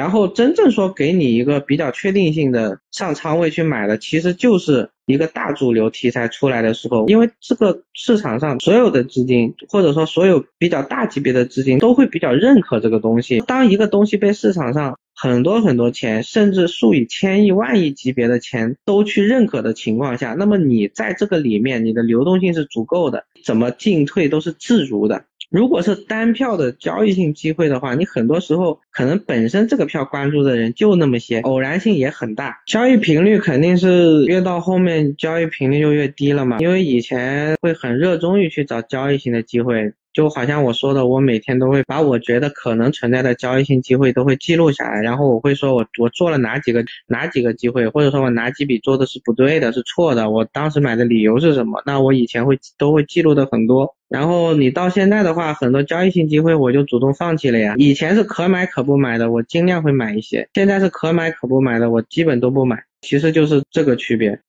然后真正说给你一个比较确定性的上仓位去买的，其实就是一个大主流题材出来的时候，因为这个市场上所有的资金或者说所有比较大级别的资金都会比较认可这个东西。当一个东西被市场上很多很多钱，甚至数以千亿万亿级别的钱都去认可的情况下，那么你在这个里面，你的流动性是足够的，怎么进退都是自如的。如果是单票的交易性机会的话，你很多时候可能本身这个票关注的人就那么些，偶然性也很大，交易频率肯定是越到后面交易频率就越低了嘛，因为以前会很热衷于去找交易性的机会。就好像我说的，我每天都会把我觉得可能存在的交易性机会都会记录下来，然后我会说我我做了哪几个哪几个机会，或者说我哪几笔做的是不对的，是错的，我当时买的理由是什么？那我以前会都会记录的很多。然后你到现在的话，很多交易性机会我就主动放弃了呀。以前是可买可不买的，我尽量会买一些；现在是可买可不买的，我基本都不买。其实就是这个区别。